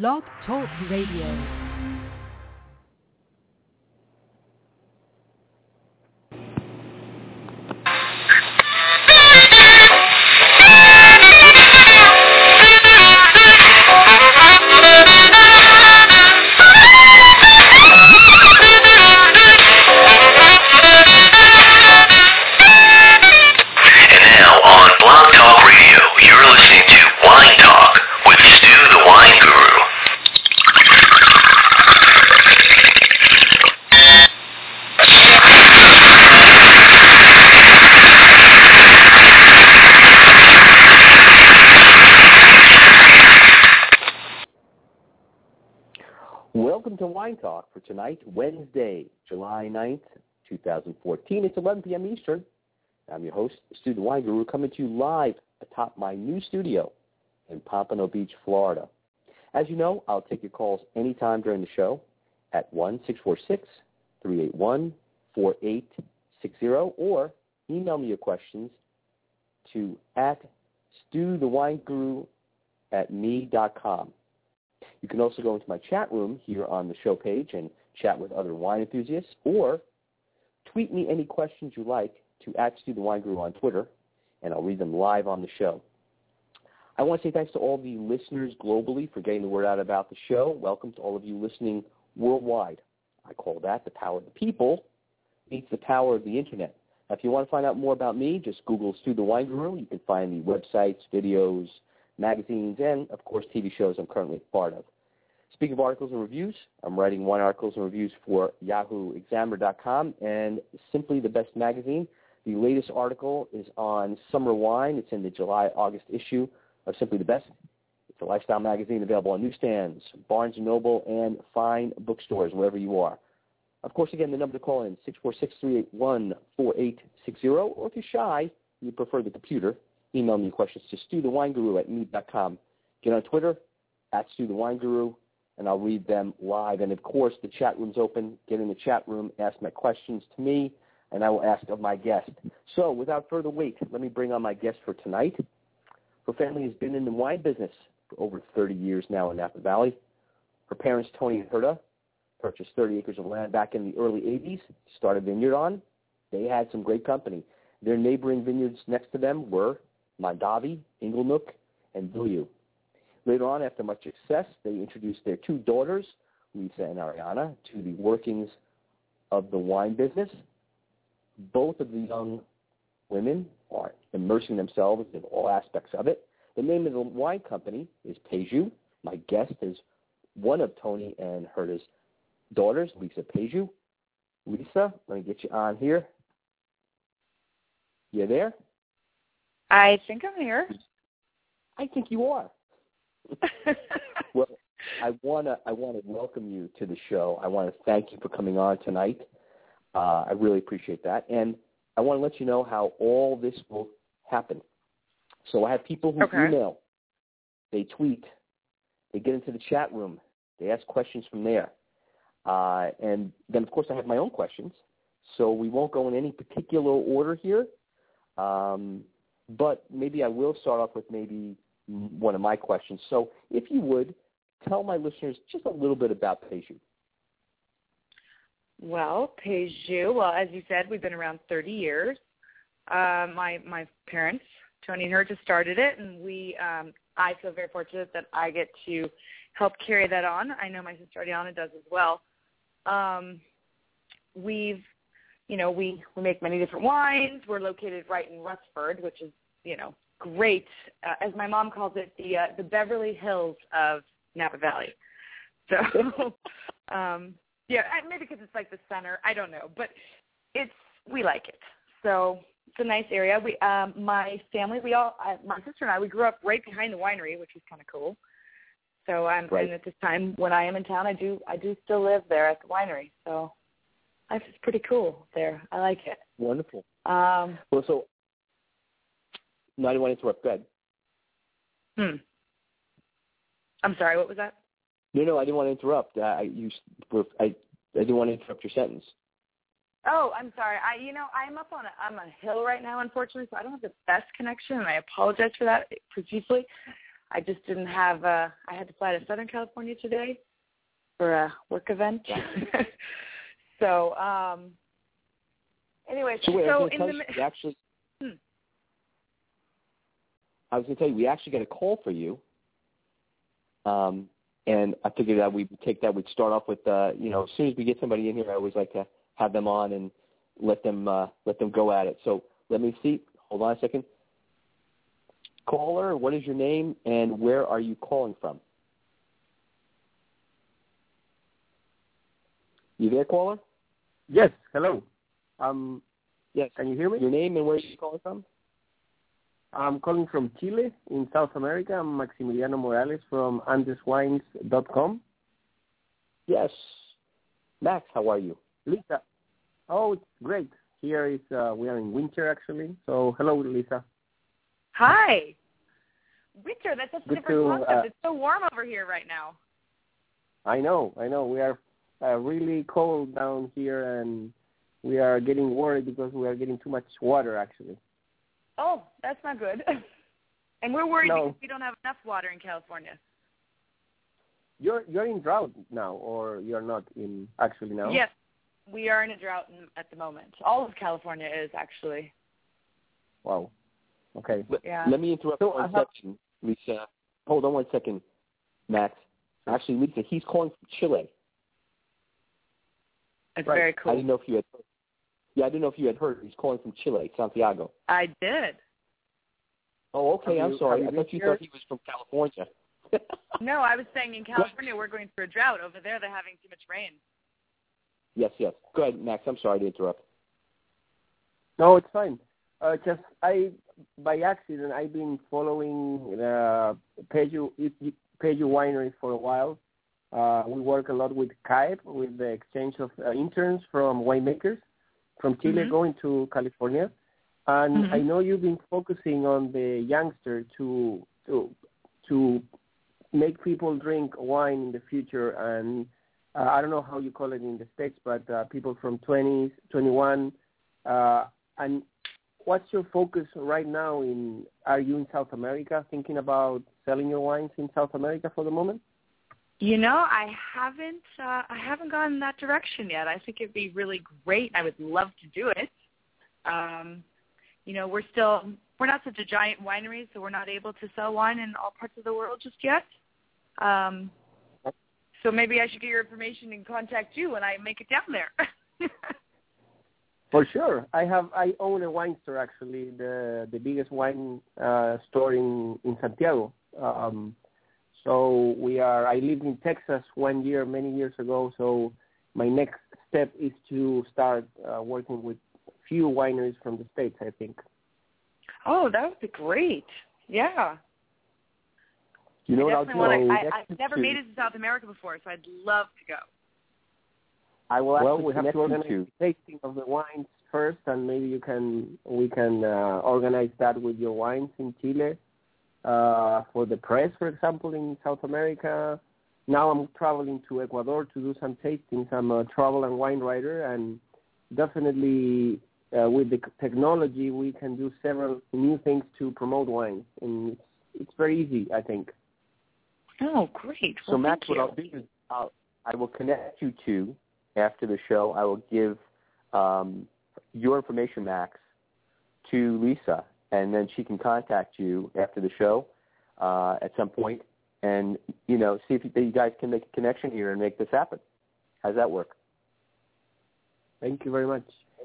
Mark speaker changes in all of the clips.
Speaker 1: Blog Talk Radio.
Speaker 2: Tonight, Wednesday, July 9th, 2014. It's 11 p.m. Eastern. I'm your host, Stu the Wine Guru, coming to you live atop my new studio in Pompano Beach, Florida. As you know, I'll take your calls anytime during the show at 1-646-381-4860 or email me your questions to at stuthewineguru at me.com. You can also go into my chat room here on the show page and chat with other wine enthusiasts, or tweet me any questions you like to at Stu the Wine Guru on Twitter, and I'll read them live on the show. I want to say thanks to all the listeners globally for getting the word out about the show. Welcome to all of you listening worldwide. I call that the power of the people meets the power of the internet. Now, if you want to find out more about me, just Google Stu the Wine Guru. You can find the websites, videos, magazines, and, of course, TV shows I'm currently part of. Speaking of articles and reviews, I'm writing wine articles and reviews for YahooExaminer.com and Simply the Best Magazine. The latest article is on summer wine. It's in the July-August issue of Simply the Best. It's a lifestyle magazine available on newsstands, Barnes & Noble, and fine bookstores wherever you are. Of course, again, the number to call in, 646-381-4860, or if you're shy you prefer the computer, email me questions to stuthewineguru at me.com. Get on Twitter, at Stu the Wine Guru, and I'll read them live. And, of course, the chat room's open. Get in the chat room, ask my questions to me, and I will ask of my guest. So, without further wait, let me bring on my guest for tonight. Her family has been in the wine business for over 30 years now in Napa Valley. Her parents, Tony and Herta, purchased 30 acres of land back in the early 80s, started a vineyard on. They had some great company. Their neighboring vineyards next to them were Mondavi, Inglenook, and Beaulieu. Later on, after much success, they introduced their two daughters, Lisa and Ariana, to the workings of the wine business. Both of the young women are immersing themselves in all aspects of it. The name of the wine company is Peju. My guest is one of Tony and Herta's daughters, Lisa Peju. Lisa, let me get you on here. You there?
Speaker 3: I think I'm here.
Speaker 2: I think you are. well, I wanna I wanna welcome you to the show. I want to thank you for coming on tonight. Uh, I really appreciate that, and I want to let you know how all this will happen. So I have people who
Speaker 3: Okay.
Speaker 2: email, they tweet, they get into the chat room, they ask questions from there, uh, and then of course I have my own questions. So we won't go in any particular order here, um, but maybe I will start off with maybe one of my questions. So if you would, tell my listeners just a little bit about Peju.
Speaker 3: well, Peju. Well, as you said, we've been around 30 years. Uh, my my parents, Tony and Herta, started it, and we. Um, I feel very fortunate that I get to help carry that on. I know my sister Ariana does as well. Um, we've, you know, we we make many different wines. We're located right in Rutherford, which is, you know, great. Uh, as my mom calls it, the uh, the Beverly Hills of Napa Valley. So, um, yeah, maybe because it's like the center. I don't know, but it's we like it. So it's a nice area. We, um, my family, we all, my sister and I, we grew up right behind the winery, which is kind of cool. So I'm,
Speaker 2: Right.
Speaker 3: and at this time when I am in town, I do, I do still live there at the winery. So life is pretty cool there. I like it.
Speaker 2: Wonderful.
Speaker 3: Um,
Speaker 2: Well, so no, I didn't want to interrupt. Go ahead.
Speaker 3: hmm. I'm sorry. What was that?
Speaker 2: No, no, I didn't want to interrupt. I, you, were- I, I didn't want to interrupt your sentence.
Speaker 3: Oh, I'm sorry. I, you know, I'm up on a, I'm on a hill right now, unfortunately, so I don't have the best connection, and I apologize for that profusely. I just didn't have. Uh, I had to fly to Southern California today for a work event. so, um, anyway,
Speaker 2: So, wait,
Speaker 3: so in the
Speaker 2: you, actually. I was going to tell you, we actually got a call for you. Um, and I figured that we'd take that. We'd start off with, uh, you know, as soon as we get somebody in here, I always like to have them on and let them uh, let them go at it. So let me see. Hold on a second. Caller, what is your name and where are you calling from? You there, caller?
Speaker 1: Yes, hello. Um,
Speaker 2: Yes.
Speaker 1: can you hear me?
Speaker 2: Your name and where are you calling from?
Speaker 1: I'm calling from Chile in South America. I'm Maximiliano Morales from AndesWines.com.
Speaker 2: Yes. Max, how are you?
Speaker 1: Lisa. Oh, it's great. Here is uh, we are in winter actually. So hello, Lisa.
Speaker 3: Hi. Winter, that's such a different
Speaker 1: to,
Speaker 3: concept.
Speaker 1: uh,
Speaker 3: it's so warm over here right now.
Speaker 1: I know, I know. We are uh, really cold down here, and we are getting worried because we are getting too much water actually.
Speaker 3: Oh, that's not good. and we're worried
Speaker 1: No.
Speaker 3: because we don't have enough water in California.
Speaker 1: You're you're in drought now, or you're not in actually now?
Speaker 3: Yes, we are in a drought in, at the moment. All of California is actually.
Speaker 1: Wow. Okay.
Speaker 2: Let,
Speaker 3: Yeah.
Speaker 2: let me interrupt
Speaker 1: So
Speaker 2: one
Speaker 1: I have-
Speaker 2: second, Lisa. Hold on one second, Max. Actually, Lisa, he's calling from Chile.
Speaker 3: That's
Speaker 1: Right.
Speaker 3: very cool.
Speaker 2: I didn't know if you had heard. Yeah, I didn't know if you had heard. He's calling from Chile, Santiago.
Speaker 3: I did.
Speaker 2: Oh, okay.
Speaker 1: Have
Speaker 2: I'm
Speaker 1: you-
Speaker 2: sorry. I thought you
Speaker 1: been
Speaker 2: thought he was from California.
Speaker 3: No, I was saying in California we're going through a drought. Over there they're having too much rain.
Speaker 2: yes, yes. Go ahead, Max. I'm sorry to interrupt.
Speaker 1: No, it's fine. Uh, just I, by accident, I've been following the Peju Peju Winery for a while. Uh, we work a lot with CAEP, with the exchange of uh, interns from winemakers from Chile
Speaker 3: Mhm.
Speaker 1: going to California. And
Speaker 3: Mhm.
Speaker 1: I know you've been focusing on the youngster to to to make people drink wine in the future. And uh, I don't know how you call it in the states, but uh, people from 20s, 21. Uh, and what's your focus right now? In are you in South America thinking about selling your wines in South America for the moment?
Speaker 3: You know, I haven't uh, I haven't gone in that direction yet. I think it'd be really great. I would love to do it. Um, you know, we're still we're not such a giant winery, so we're not able to sell wine in all parts of the world just yet. Um, so maybe I should get your information and contact you when I make it down there.
Speaker 1: For sure. I have I own a wine store actually, the the biggest wine uh, store in in Santiago. Um, so we are. I lived in Texas one year, many years ago. So my next step is to start uh, working with few wineries from the states. I think.
Speaker 3: oh, that would be great. Yeah.
Speaker 2: You know
Speaker 3: I
Speaker 2: what I'll do?
Speaker 3: Wanna, I,
Speaker 2: I,
Speaker 3: have never
Speaker 2: to-
Speaker 3: made it to South America before, so I'd love to go.
Speaker 2: I will
Speaker 1: well,
Speaker 2: actually
Speaker 1: we have
Speaker 2: connect
Speaker 1: to organize
Speaker 2: to.
Speaker 1: tasting of the wines first, and maybe you can we can uh, organize that with your wines in Chile uh, for the press, for example, in South America. Now I'm traveling to Ecuador to do some tastings. I'm a travel and wine writer, and definitely uh, with the technology we can do several new things to promote wine, and it's, it's very easy, I think.
Speaker 3: Oh, great.
Speaker 2: So Max, what. I'll do is I'll, I will connect you to after the show. I will give um, your information, Max, to Lisa, and then she can contact you after the show uh, at some point, and you know, see if you, you guys can make a connection here and make this happen. How's that work?
Speaker 1: Thank you very much.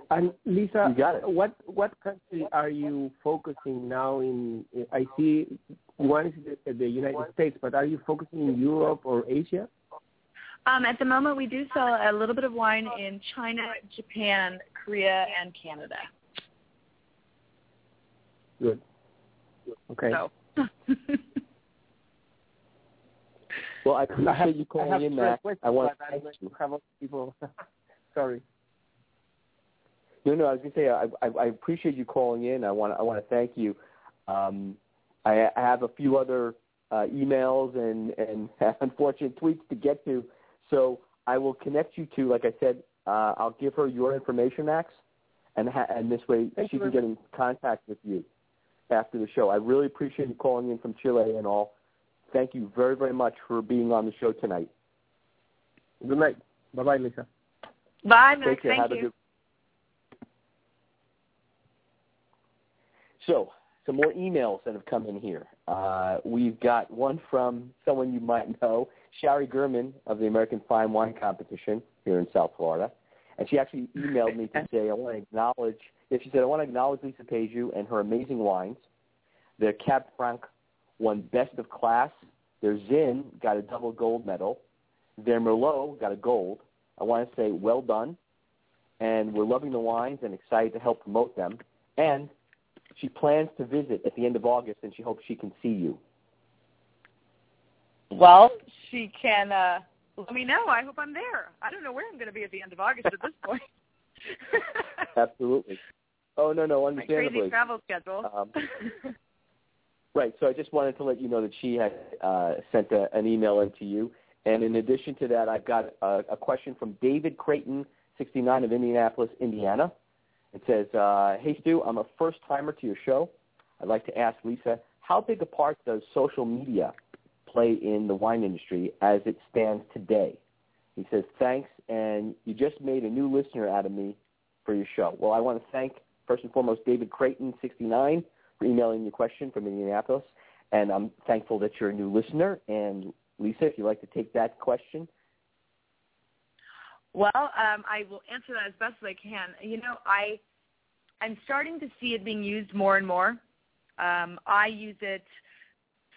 Speaker 1: And Lisa,
Speaker 2: got
Speaker 1: what what country are you focusing now in? I see one is the, the United States, but are you focusing in Europe or Asia?
Speaker 3: Um, at the moment, we do sell a little bit of wine in China, Japan, Korea, and Canada.
Speaker 1: Good. Okay.
Speaker 3: So.
Speaker 2: Well, I
Speaker 1: I
Speaker 2: appreciate
Speaker 1: have,
Speaker 2: you
Speaker 1: I
Speaker 2: calling
Speaker 1: have
Speaker 2: in,
Speaker 1: straight
Speaker 2: Max. I want to
Speaker 1: I
Speaker 2: thank
Speaker 1: don't
Speaker 2: you.
Speaker 1: have other people. Sorry.
Speaker 2: No, no, I was going to say I, I, I appreciate you calling in. I want I want to thank you. Um, I, I have a few other uh, emails and and unfortunate tweets to get to, so I will connect you to. Like I said, uh, I'll give her your information, Max, and ha- and this way
Speaker 1: Thank
Speaker 2: she can get in contact with you after the show. I really appreciate you calling in from Chile and all. thank you very, very much for being on the show tonight.
Speaker 1: Good night. Bye bye, Lisa.
Speaker 3: Bye, Max.
Speaker 2: Take care.
Speaker 3: Thank
Speaker 2: Have a
Speaker 3: you.
Speaker 2: good. So, some more emails that have come in here. Uh, we've got one from someone you might know, Shari Gherman of the American Fine Wine Competition here in South Florida. And she actually emailed me to say, I want to acknowledge, yeah, she said, I want to acknowledge Lisa Peju and her amazing wines. Their Cab Franc won Best of Class. Their Zin got a double gold medal. Their Merlot got a gold. I want to say well done. And we're loving the wines and excited to help promote them. And she plans to visit at the end of August, and she hopes she can see you.
Speaker 3: Well, she can uh let me know. I hope I'm there. I don't know where I'm going to be at the end of August at this point.
Speaker 2: Absolutely. Oh no, no, understandably.
Speaker 3: My crazy travel schedule.
Speaker 2: Um, Right. So I just wanted to let you know that she had uh, sent a, an email in to you. And in addition to that, I've got a, a question from David Creighton, 69 of Indianapolis, Indiana. It says, uh, "Hey Stu, I'm a first timer to your show. I'd like to ask Lisa, how big a part does social media play in the wine industry as it stands today?" He says, "Thanks, and you just made a new listener out of me for your show." Well, I want to thank first and foremost David Creighton, 69 for emailing your question from Indianapolis. And I'm thankful that you're a new listener. And Lisa, if you'd like to take that question.
Speaker 3: Well, um, I will answer that as best as I can. You know, I I'm starting to see it being used more and more. Um, I use it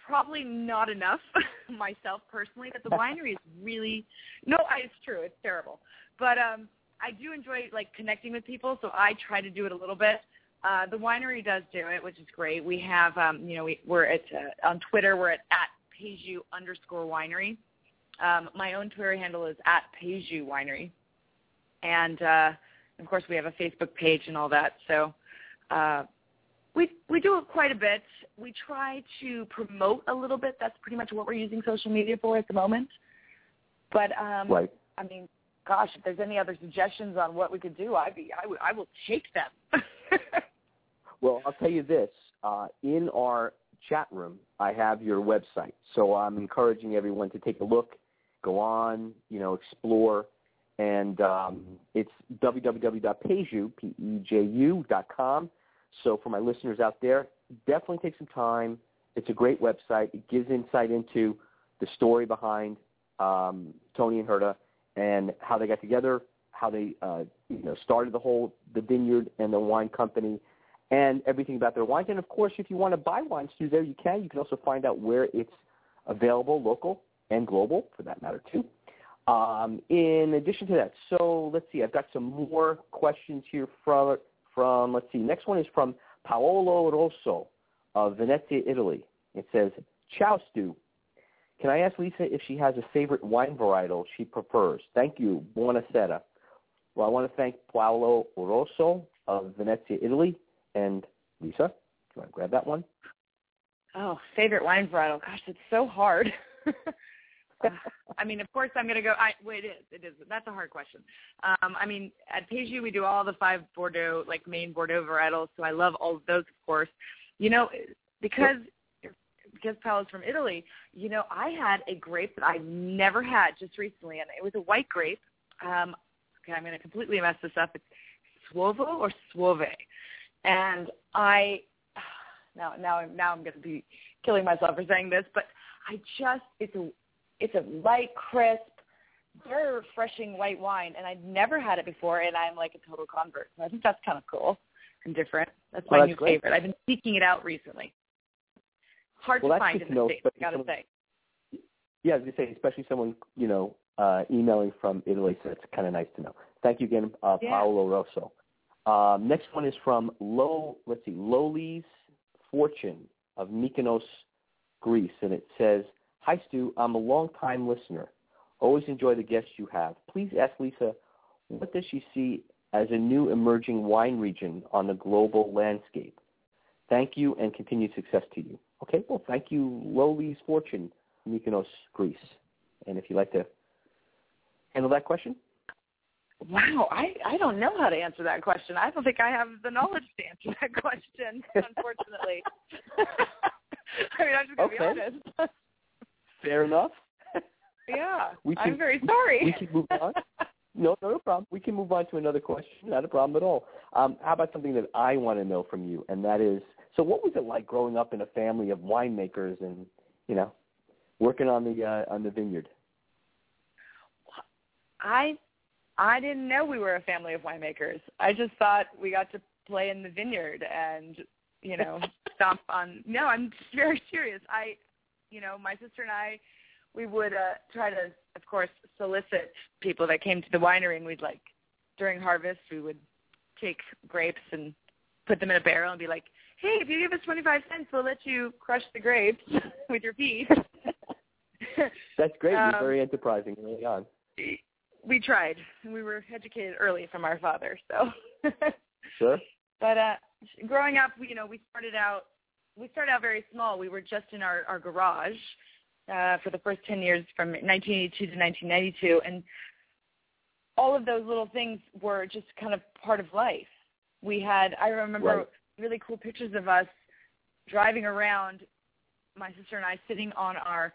Speaker 3: probably not enough myself personally, but the winery is really no, it's true, it's terrible. But um, I do enjoy like connecting with people, so I try to do it a little bit. Uh, the winery does do it, which is great. We have, um, you know, we, we're at uh, on Twitter. We're at at Peju underscore winery. Um, my own Twitter handle is at Peju Winery, and uh, of course we have a Facebook page and all that. So uh, we we do it quite a bit. We try to promote a little bit. That's pretty much what we're using social media for at the moment. But um,
Speaker 2: Right.
Speaker 3: I mean, gosh, if there's any other suggestions on what we could do, I'd be I would I will take them.
Speaker 2: Well, I'll tell you this. Uh, in our chat room, I have your website. So I'm encouraging everyone to take a look, go on, you know, explore. And um, it's www.peju, P-E-J-U dot com. So for my listeners out there, definitely take some time. It's a great website. It gives insight into the story behind um, Tony and Herta and how they got together, how they uh, you know started the whole the vineyard and the wine company, and everything about their wines. And of course, if you want to buy wines through there, you can. You can also find out where it's available, local and global, for that matter too. Um, in addition to that, so let's see. I've got some more questions here from from let's see. Next one is from Paolo Rosso of Venezia, Italy. It says, "Ciao, Stu. Can I ask Lisa if she has a favorite wine varietal she prefers? Thank you. Buonasera. Well, I want to thank Paolo Rosso of Venezia, Italy. And Lisa, do you want to grab that one?
Speaker 3: Oh, favorite wine varietal. Gosh, it's so hard. I mean, of course, I'm going to go. I, well, it is. It is. That's a hard question. Um, I mean, at Peju, we do all the five Bordeaux, like main Bordeaux varietals. So I love all of those, of course. You know, because because Paolo's from Italy. You know, I had a grape that I never had just recently, and it was a white grape. Um, okay, I'm going to completely mess this up. It's Suovo or Suove, and I now now I'm now I'm going to be killing myself for saying this, but I just it's a it's a light, crisp, very refreshing white wine, and I'd never had it before, and I'm like a total convert. So I think that's kind of cool and different. That's my
Speaker 2: Well, that's
Speaker 3: new
Speaker 2: great.
Speaker 3: favorite. I've been seeking it out recently. Hard
Speaker 2: Well,
Speaker 3: to
Speaker 2: that's
Speaker 3: find in
Speaker 2: to
Speaker 3: the
Speaker 2: know,
Speaker 3: states. I gotta say.
Speaker 2: Yeah, I was to say, especially someone, you know, uh, emailing from Italy, so it's kind of nice to know. Thank you again, uh,
Speaker 3: Yeah.
Speaker 2: Paolo Rosso. Um, next one is from Low let's see, Lowly's Fortune of Mykonos, Greece, and it says, Hi, Stu. I'm a long-time listener. Always enjoy the guests you have. Please ask Lisa, what does she see as a new emerging wine region on the global landscape? Thank you and continued success to you. Okay, well, thank you, Lowly's Fortune, Mykonos, Greece. And if you'd like to handle that question.
Speaker 3: Wow, I I don't know how to answer that question. I don't think I have the knowledge to answer that question, unfortunately. I mean, I'm just gonna
Speaker 2: Okay.
Speaker 3: be honest.
Speaker 2: Fair enough.
Speaker 3: Yeah,
Speaker 2: We can-
Speaker 3: I'm very sorry.
Speaker 2: we can move on. No, no problem. We can move on to another question. Not a problem at all. Um, how about something that I want to know from you, and that is, so what was it like growing up in a family of winemakers and, you know, working on the uh, on the vineyard?
Speaker 3: I I didn't know we were a family of winemakers. I just thought we got to play in the vineyard and you know stomp on. No, I'm very serious. I, you know, my sister and I, we would uh, try to, of course, solicit people that came to the winery, and we'd like during harvest we would take grapes and put them in a barrel and be like, "Hey, if you give us 25 cents, we'll let you crush the grapes with your feet."
Speaker 2: That's great.
Speaker 3: Um,
Speaker 2: You're very enterprising early on.
Speaker 3: we tried. We were educated early from our father, so.
Speaker 2: Sure.
Speaker 3: but uh growing up, you know, we started out we started out very small. We were just in our our garage uh for the first 10 years from 1982 to 1992 and all of those little things were just kind of part of life. We had I remember
Speaker 2: Right.
Speaker 3: Really cool pictures of us driving around my sister and I sitting on our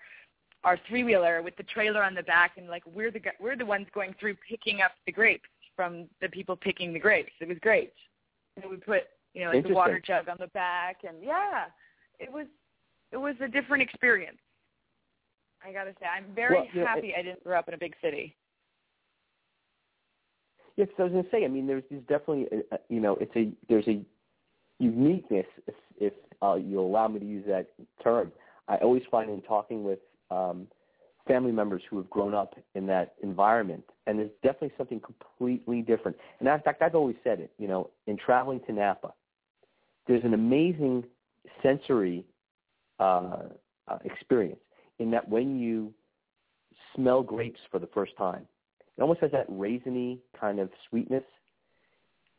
Speaker 3: our three wheeler with the trailer on the back and like we're the we're the ones going through picking up the grapes from the people picking the grapes. It was great. And we put you know like the water jug on the back and yeah, it was it was a different experience. I gotta say, I'm very
Speaker 2: Well, you know,
Speaker 3: happy I didn't grow up in a big city.
Speaker 2: Yeah, 'cause I was going to say, I mean, there's, there's definitely, a, a- you know, it's a there's a uniqueness, if, if uh, you'll allow me to use that term. I always find in talking with um, family members who have grown up in that environment, and there's definitely something completely different. And in fact, I've always said it, you know, in traveling to Napa, there's an amazing sensory uh, uh, experience in that when you smell grapes for the first time, it almost has that raisiny kind of sweetness,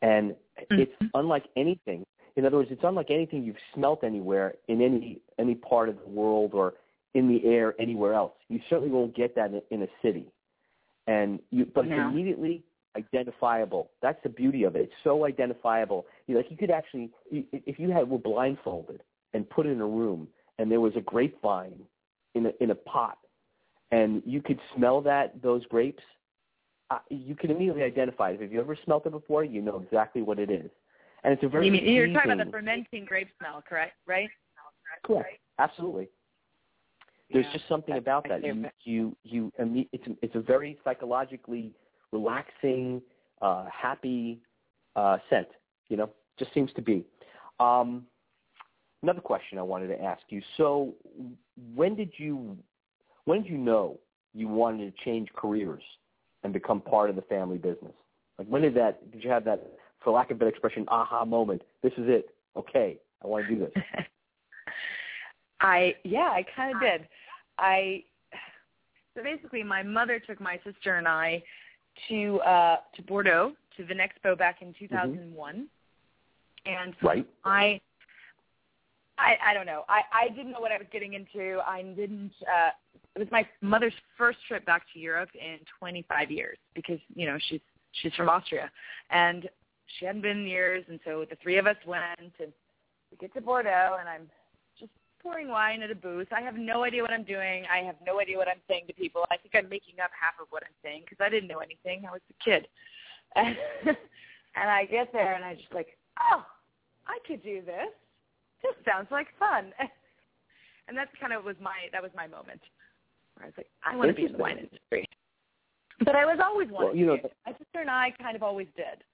Speaker 2: and it's unlike anything. In other words, it's unlike anything you've smelt anywhere in any any part of the world or in the air anywhere else. You certainly won't get that in, in a city, and you, but it's immediately identifiable. That's the beauty of it. It's so identifiable. You like you could actually, if you had were blindfolded and put in a room, and there was a grapevine in a in a pot, and you could smell that those grapes, uh, you can immediately identify it. If you ever smelt it before, you know exactly what it is. And it's a very
Speaker 3: You mean, you're talking about the fermenting grape smell, correct? Right?
Speaker 2: Correct. Absolutely. There's
Speaker 3: Yeah,
Speaker 2: just something
Speaker 3: that's
Speaker 2: about that. You you you it's a, it's a very psychologically relaxing, uh, happy uh, scent. You know, just seems to be. Um, another question I wanted to ask you. So, when did you when did you know you wanted to change careers and become part of the family business? Like when did that? Did you have that, for lack of a better expression, aha moment? This is it. Okay, I want to do this.
Speaker 3: I yeah, I kind of did. I so basically, my mother took my sister and I to uh to Bordeaux to Vinexpo back in 2001, and
Speaker 2: Right.
Speaker 3: I. I, I don't know. I, I didn't know what I was getting into. I didn't. Uh, it was my mother's first trip back to Europe in 25 years because you know she's she's from Austria, and she hadn't been in years. And so the three of us went, and we get to Bordeaux, and I'm just pouring wine at a booth. I have no idea what I'm doing. I have no idea what I'm saying to people. I think I'm making up half of what I'm saying because I didn't know anything. I was a kid, and, and I get there, and I just like, oh, I could do this. This sounds like fun. And that's kind of was my that was my moment. Where I was like, I want to be in the wine industry. But I was always wanting
Speaker 2: Well, you know,
Speaker 3: to. My sister and I kind of always did.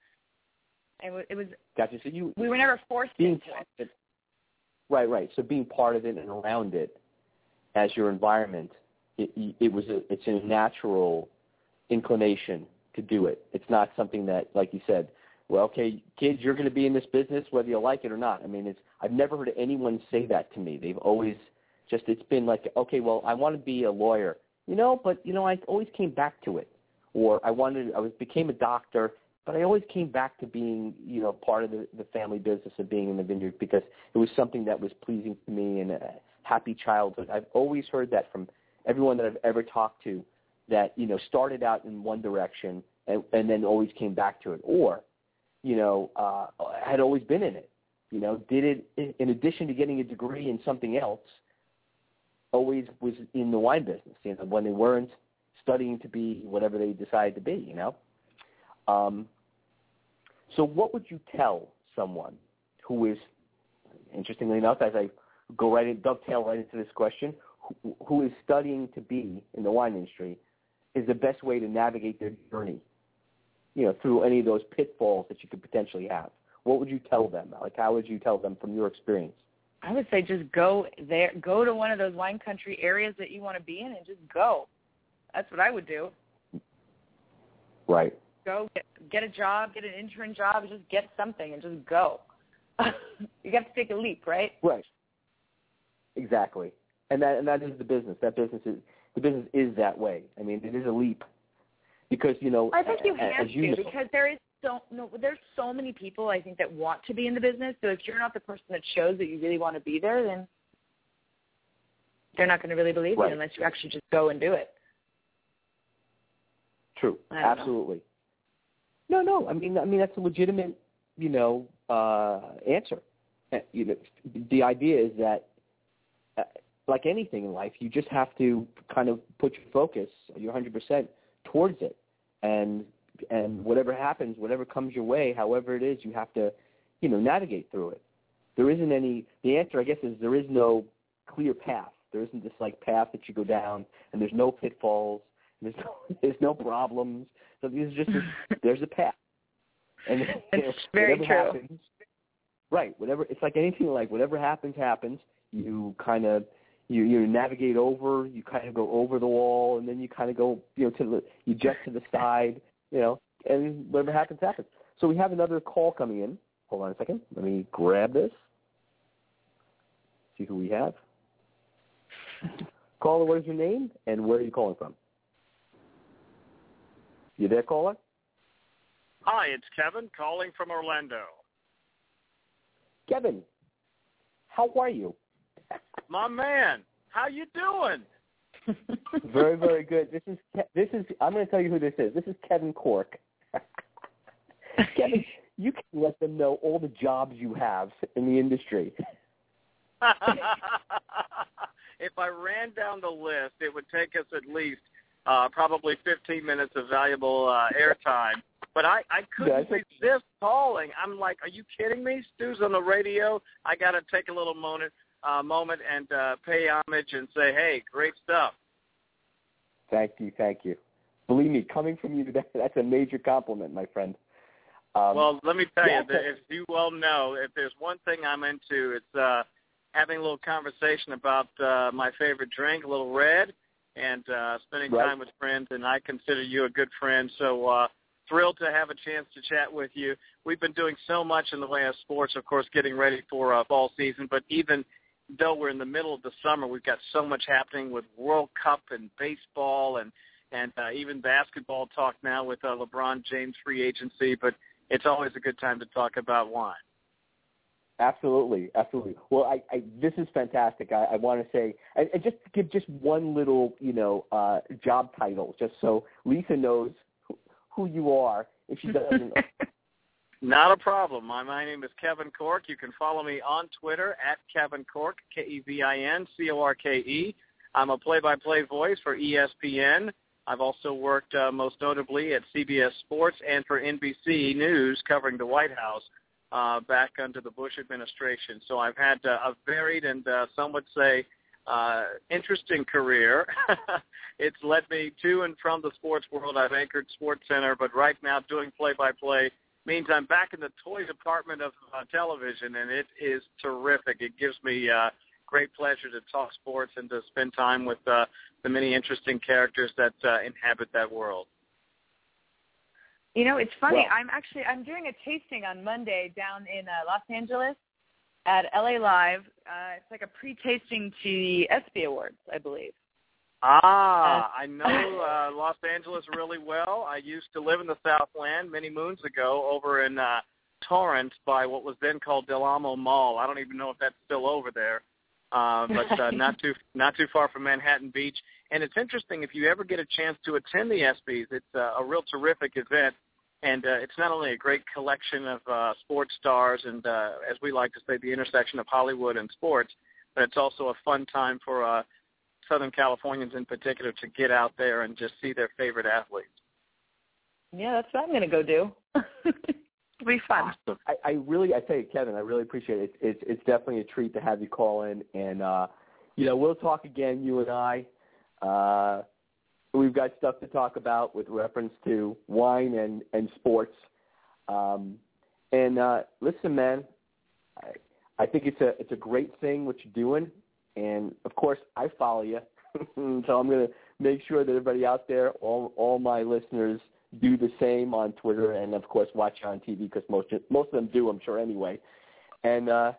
Speaker 3: It was, it was
Speaker 2: Gotcha. So you
Speaker 3: we were never forced into it.
Speaker 2: it, right, right. So being part of it and around it as your environment, it, it was a, it's a natural inclination to do it. It's not something that, like you said, well, okay, kids, you're going to be in this business whether you like it or not. I mean, it's I've never heard anyone say that to me. They've always just it's been like, okay, well, I want to be a lawyer, you know, but you know, I always came back to it, or I wanted, I was became a doctor, but I always came back to being, you know, part of the, the family business of being in the vineyard because it was something that was pleasing to me and a happy childhood. I've always heard that from everyone that I've ever talked to that, you know, started out in one direction and, and then always came back to it or, you know, uh, had always been in it, you know, did it in- addition to getting a degree in something else, always was in the wine business. You know, when they weren't studying to be whatever they decided to be. You know. Um, so, what would you tell someone who is, interestingly enough, as I go right in, dovetail right into this question, who, who is studying to be in the wine industry, is the best way to navigate their journey, you know, through any of those pitfalls that you could potentially have? What would you tell them? Like, how would you tell them from your experience?
Speaker 3: I would say just go there, go to one of those wine country areas that you want to be in, and just go. That's what I would do.
Speaker 2: Right.
Speaker 3: Go get, get a job, get an intern job, just get something, and just go. you have to take a leap, right?
Speaker 2: Right. Exactly. And that and that is the business. That business is the business is that way. I mean, it is a leap because you know.
Speaker 3: I think you have
Speaker 2: you
Speaker 3: to
Speaker 2: know,
Speaker 3: because there is so no. There's so many people I think that want to be in the business. So if you're not the person that shows that you really want to be there, then they're not going to really believe
Speaker 2: Right.
Speaker 3: you unless you actually just go and do it.
Speaker 2: True.
Speaker 3: Absolutely. know.
Speaker 2: No, no. I mean, I mean that's a legitimate, you know, uh, answer. You know, the idea is that, uh, like anything in life, you just have to kind of put your focus, your hundred percent, towards it, and and whatever happens, whatever comes your way, however it is, you have to, you know, navigate through it. There isn't any. The answer, I guess, is there is no clear path. There isn't this like path that you go down, and there's no pitfalls. There's no there's no problems. So there's just this, there's a path. And
Speaker 3: It's
Speaker 2: know,
Speaker 3: very
Speaker 2: whatever
Speaker 3: true.
Speaker 2: happens, right? Whatever it's like anything like whatever happens happens. You kind of you you navigate over. You kind of go over the wall, and then you kind of go you know to the you jet to the side. You know, and whatever happens happens. So we have another call coming in. Hold on a second. Let me grab this. See who we have. Caller, what is your name and where are you calling from? You there, caller?
Speaker 4: Hi, it's Kevin calling from Orlando.
Speaker 2: Kevin, how are you?
Speaker 4: My man, how you doing?
Speaker 2: Very, very good. This is Ke- this is. I'm going to tell you who this is. This is Kevin Corke. Kevin, you can let them know all the jobs you have in the industry.
Speaker 4: if I ran down the list, it would take us at least uh, probably 15 minutes of valuable uh, airtime. But I, I couldn't
Speaker 2: That's
Speaker 4: resist calling. I'm like, are you kidding me? Stu's on the radio. I got to take a little moment, uh, moment and uh, pay homage and say, hey, great stuff.
Speaker 2: Thank you, thank you. Believe me, coming from you, that, that's a major compliment, my friend. Um,
Speaker 4: well, let me tell
Speaker 2: yeah,
Speaker 4: you, that if you well know, if there's one thing I'm into, it's uh, having a little conversation about uh, my favorite drink, a little red, and uh, spending
Speaker 2: Right.
Speaker 4: time with friends. And I consider you a good friend, so uh, thrilled to have a chance to chat with you. We've been doing so much in the way of sports, of course, getting ready for uh, fall season, but even though we're in the middle of the summer, we've got so much happening with World Cup and baseball and and uh, even basketball talk now with uh, LeBron James free agency. But it's always a good time to talk about wine.
Speaker 2: Absolutely, absolutely. Well, I, I this is fantastic. I, I want to say, and, and just give just one little, you know, uh, job title, just so Lisa knows who, who you are. If she doesn't,
Speaker 4: Not a problem. My, my name is Kevin Corke. You can follow me on Twitter at Kevin Corke, K-E-V-I-N-C-O-R-K-E. I'm a play-by-play voice for E ESPN. I've also worked uh, most notably at CBS Sports and for NBC News covering the White House uh, back under the Bush administration. So I've had uh, a varied and uh, some would say uh, interesting career. it's led me to and from the sports world. I've anchored Sports Center, but right now doing play-by-play means I'm back in the toy department of uh, television, and it is terrific. It gives me uh, great pleasure to talk sports and to spend time with uh, the many interesting characters that uh, inhabit that world.
Speaker 3: You know, it's funny.
Speaker 2: Well-
Speaker 3: I'm actually I'm doing a tasting on Monday down in uh, Los Angeles at LA Live. Uh, it's like a pre-tasting to the ESPY Awards, I believe.
Speaker 4: Ah, I know uh, Los Angeles really well. I used to live in the Southland many moons ago over in uh, Torrance by what was then called Del Amo Mall. I don't even know if that's still over there, uh, but uh, not too not too far from Manhattan Beach. And it's interesting if you ever get a chance to attend the ESPYS. It's uh, a real terrific event, and uh, it's not only a great collection of uh, sports stars and, uh, as we like to say, the intersection of Hollywood and sports, but it's also a fun time for uh, Southern Californians in particular to get out there and just see their favorite athletes.
Speaker 3: Yeah, that's what I'm going to go do. It'll be fun.
Speaker 2: Awesome. I, I really, I tell you, Kevin, I really appreciate it. It's it's definitely a treat to have you call in, and uh, you know, we'll talk again, you and I. Uh, we've got stuff to talk about with reference to wine and and sports. Um, and uh, listen, man, I, I think it's a it's a great thing what you're doing, and of course I follow you, so I'm to make sure that everybody out there, all all my listeners, do the same on Twitter, and of course watch on TV because most most of them do, I'm sure anyway. And uh,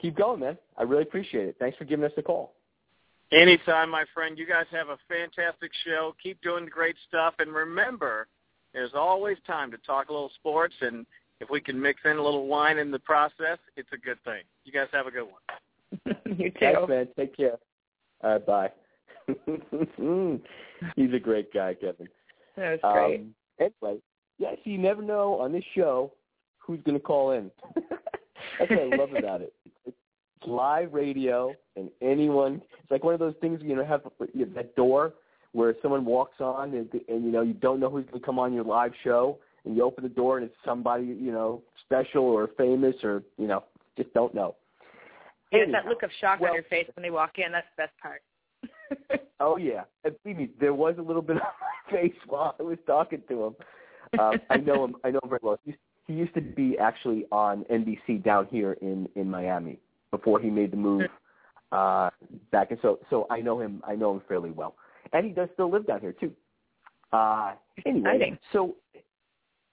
Speaker 2: keep going, man. I really appreciate it. Thanks for giving us a call.
Speaker 4: Anytime, my friend. You guys have a fantastic show. Keep doing the great stuff, and remember, there's always time to talk a little sports and if we can mix in a little wine in the process, it's a good thing. You guys have a good one.
Speaker 3: you too.
Speaker 2: Thanks, man. Take care. All right, bye. He's a great guy, Kevin.
Speaker 3: That was great.
Speaker 2: Um, anyway, yeah, so you never know on this show who's going to call in. That's what I love about it. It's live radio, and anyone. It's like one of those things you know have you know, that door where someone walks on, and, and you know you don't know who's going to come on your live show, and you open the door and it's somebody you know special or famous or you know just don't know.
Speaker 3: There's
Speaker 2: Anyhow,
Speaker 3: that look of shock
Speaker 2: well,
Speaker 3: on your face when they walk in. That's the best part.
Speaker 2: oh yeah, and believe me, there was a little bit on my face while I was talking to him. Um, I know him. I know him very well. He, he used to be actually on NBC down here in in Miami before he made the move uh, back, and so so I know him. I know him fairly well, and he does still live down here too. Uh, anyway,
Speaker 3: Exciting.
Speaker 2: so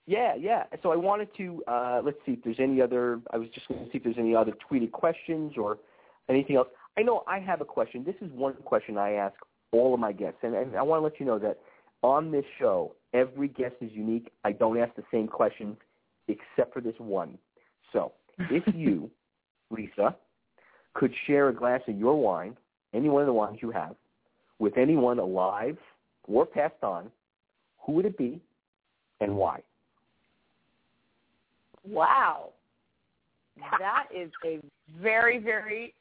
Speaker 2: yeah, yeah. So I wanted to uh, let's see if there's any other. I was just going to see if there's any other tweeted questions or anything else. I know I have a question. This is one question I ask all of my guests, and, and I want to let you know that on this show, every guest is unique. I don't ask the same questions except for this one. So if you, Lisa, could share a glass of your wine, any one of the wines you have, with anyone alive or passed on, who would it be and why?
Speaker 3: Wow. That is a very, very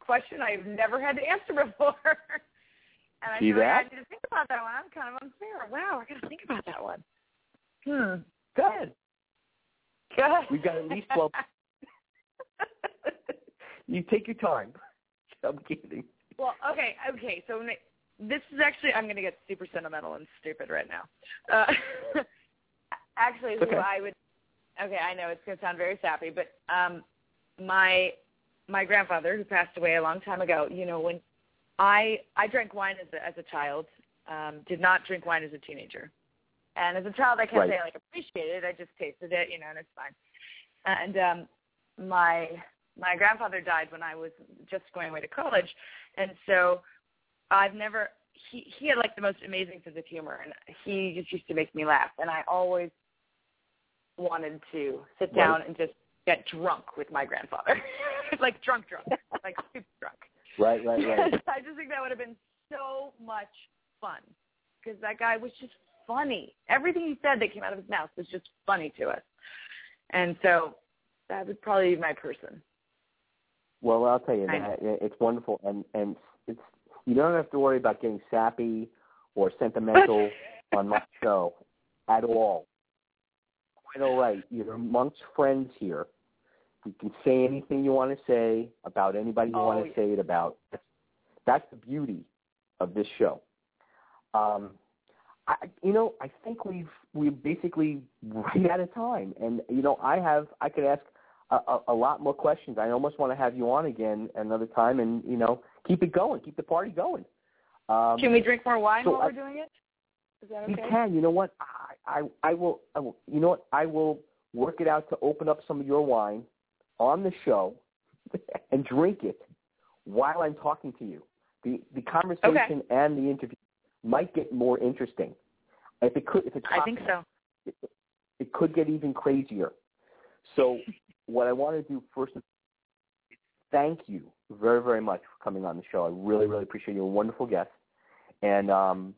Speaker 3: question I've never had to answer before. and I
Speaker 2: See
Speaker 3: like I
Speaker 2: that?
Speaker 3: need to think about that one. I'm kind of unfair. Wow, I got to think about that one. Hmm.
Speaker 2: Go ahead.
Speaker 3: Good.
Speaker 2: We've got at least 12. you take your time. I'm kidding.
Speaker 3: well, okay, okay. So this is actually I'm going to get super sentimental and stupid right now. Uh, actually, who
Speaker 2: Okay.
Speaker 3: I would. Okay, I know it's going to sound very sappy, but um, my my grandfather, who passed away a long time ago, you know, when I I drank wine as a, as a child, um, did not drink wine as a teenager, and as a child, I can't
Speaker 2: Right.
Speaker 3: say I like appreciated it. I just tasted it, you know, and it's fine. And um, my my grandfather died when I was just going away to college, and so I've never. He he had like the most amazing sense of humor, and he just used to make me laugh, and I always wanted to sit
Speaker 2: Right.
Speaker 3: down and just get drunk with my grandfather, like drunk, drunk, like super drunk.
Speaker 2: Right, right, right.
Speaker 3: I just think that would have been so much fun because that guy was just funny. Everything he said that came out of his mouth was just funny to us, and so that would probably be my person.
Speaker 2: Well, I'll tell you that it's wonderful, and and it's you don't have to worry about getting sappy or sentimental on my show at all. Quite all right. You're amongst friends here. You can say anything you want to say about anybody you
Speaker 3: Oh,
Speaker 2: want to
Speaker 3: yeah.
Speaker 2: say it about. That's the beauty of this show. Um, I, you know, I think we've we're basically right out of time, and you know, I have I could ask a, a, a lot more questions. I almost want to have you on again another time, and you know, keep it going, keep the party going. Um,
Speaker 3: Can we drink more wine
Speaker 2: so
Speaker 3: while
Speaker 2: I-
Speaker 3: we're doing it? Is that okay?
Speaker 2: can. You know what? I, I I will. I will. You know what? I will work it out to open up some of your wine on the show and drink it while I'm talking to you. The the conversation and the interview might get more interesting. If it could, if it's
Speaker 3: I think so.
Speaker 2: it, it could get even crazier. So what I want to do first is thank you very, very much for coming on the show. I really, really appreciate you. You're a wonderful guest. And um,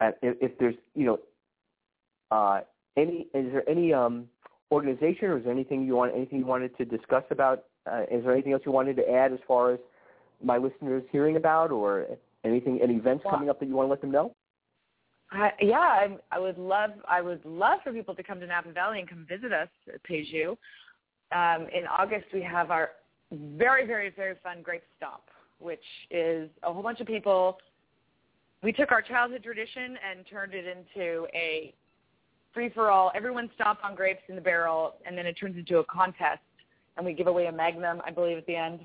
Speaker 2: and if, if there's, you know, uh, any, is there any um, organization or is there anything you want, anything you wanted to discuss about? Uh, is there anything else you wanted to add as far as my listeners hearing about, or anything, any events coming up that you want to let them know?
Speaker 3: I, yeah, I, I would love I would love for people to come to Napa Valley and come visit us at Peju. Um, in August, we have our very very very fun Grape Stomp, which is a whole bunch of people. We took our childhood tradition and turned it into a free for all. Everyone stomp on grapes in the barrel, and then it turns into a contest, and we give away a Magnum, I believe, at the end.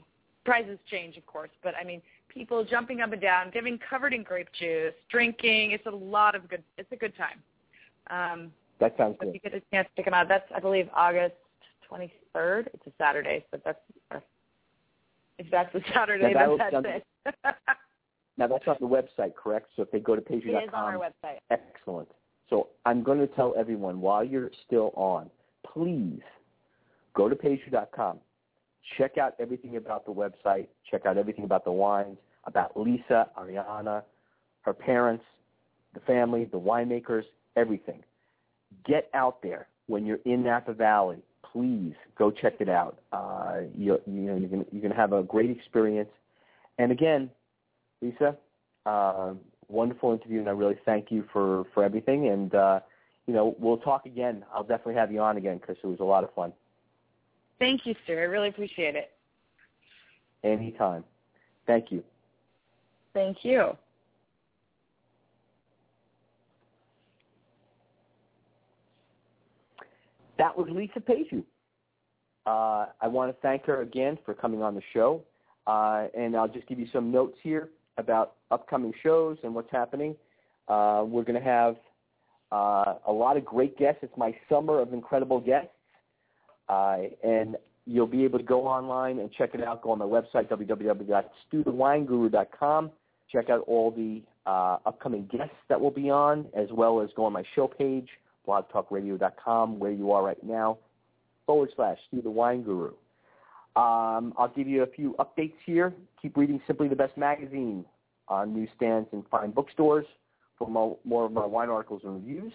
Speaker 3: Prizes change, of course, but I mean, people jumping up and down, getting covered in grape juice, drinking. It's a lot of good. It's a good time. Um,
Speaker 2: That sounds
Speaker 3: if
Speaker 2: good.
Speaker 3: you get a chance to them out, that's I believe August 23rd. It's a Saturday, but that's uh, if that's a Saturday,
Speaker 2: Now, that'll-
Speaker 3: that's it.
Speaker 2: Now that's on the website, correct? So if they go to peju.com,
Speaker 3: it is on our website.
Speaker 2: excellent. So I'm going to tell everyone while you're still on, please go to Peju.com. Check out everything about the website. Check out everything about the wines, about Lisa, Ariana, her parents, the family, the winemakers, everything. Get out there when you're in Napa Valley. Please go check it out. Uh, you, you know, you're going you're to have a great experience. And again, Lisa, uh, wonderful interview, and I really thank you for, for everything. And, uh, you know, we'll talk again. I'll definitely have you on again because it was a lot of fun.
Speaker 3: Thank you, Stu. I really appreciate it.
Speaker 2: Anytime. Thank you.
Speaker 3: Thank you.
Speaker 2: That was Lisa Peju. Uh, I want to thank her again for coming on the show. Uh, and I'll just give you some notes here about upcoming shows and what's happening. Uh, we're going to have uh, a lot of great guests. It's my summer of incredible guests. Uh, and you'll be able to go online and check it out. Go on my website, www.stuthewineguru.com. Check out all the uh, upcoming guests that will be on, as well as go on my show page, blogtalkradio.com, where you are right now, forward slash Stu the Wine Guru. Um, I'll give you a few updates here. Keep reading Simply the Best magazine on newsstands and fine bookstores for more, more of my wine articles and reviews.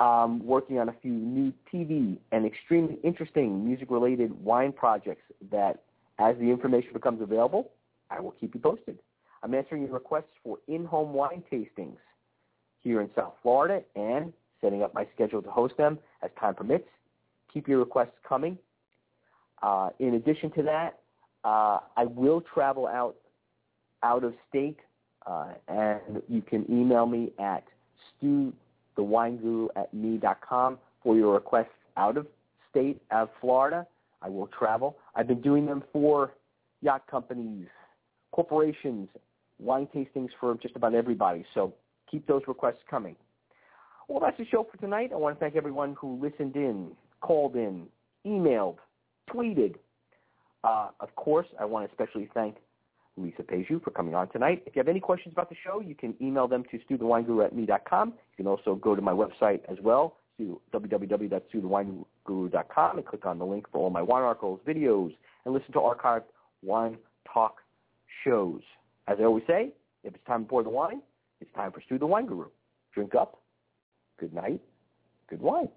Speaker 2: Um, working on a few new TV and extremely interesting music-related wine projects that, as the information becomes available, I will keep you posted. I'm answering your requests for in-home wine tastings here in South Florida and setting up my schedule to host them as time permits. Keep your requests coming. Uh, in addition to that, uh, I will travel out out of state, uh, and you can email me at stuthewineguru at me.com for your requests out of state, of Florida. I will travel. I've been doing them for yacht companies, corporations, wine tastings for just about everybody. So keep those requests coming. Well, that's the show for tonight. I want to thank everyone who listened in, called in, emailed, tweeted. Uh, of course, I want to especially thank Lisa Peju for coming on tonight. If you have any questions about the show, you can email them to stuthewineguru at me.com. You can also go to my website as well, to www.stuthewineguru.com, and click on the link for all my wine articles, videos, and listen to archived wine talk shows. As I always say, if it's time to pour the wine, it's time for Stu the Wine Guru. Drink up. Good night. Good wine.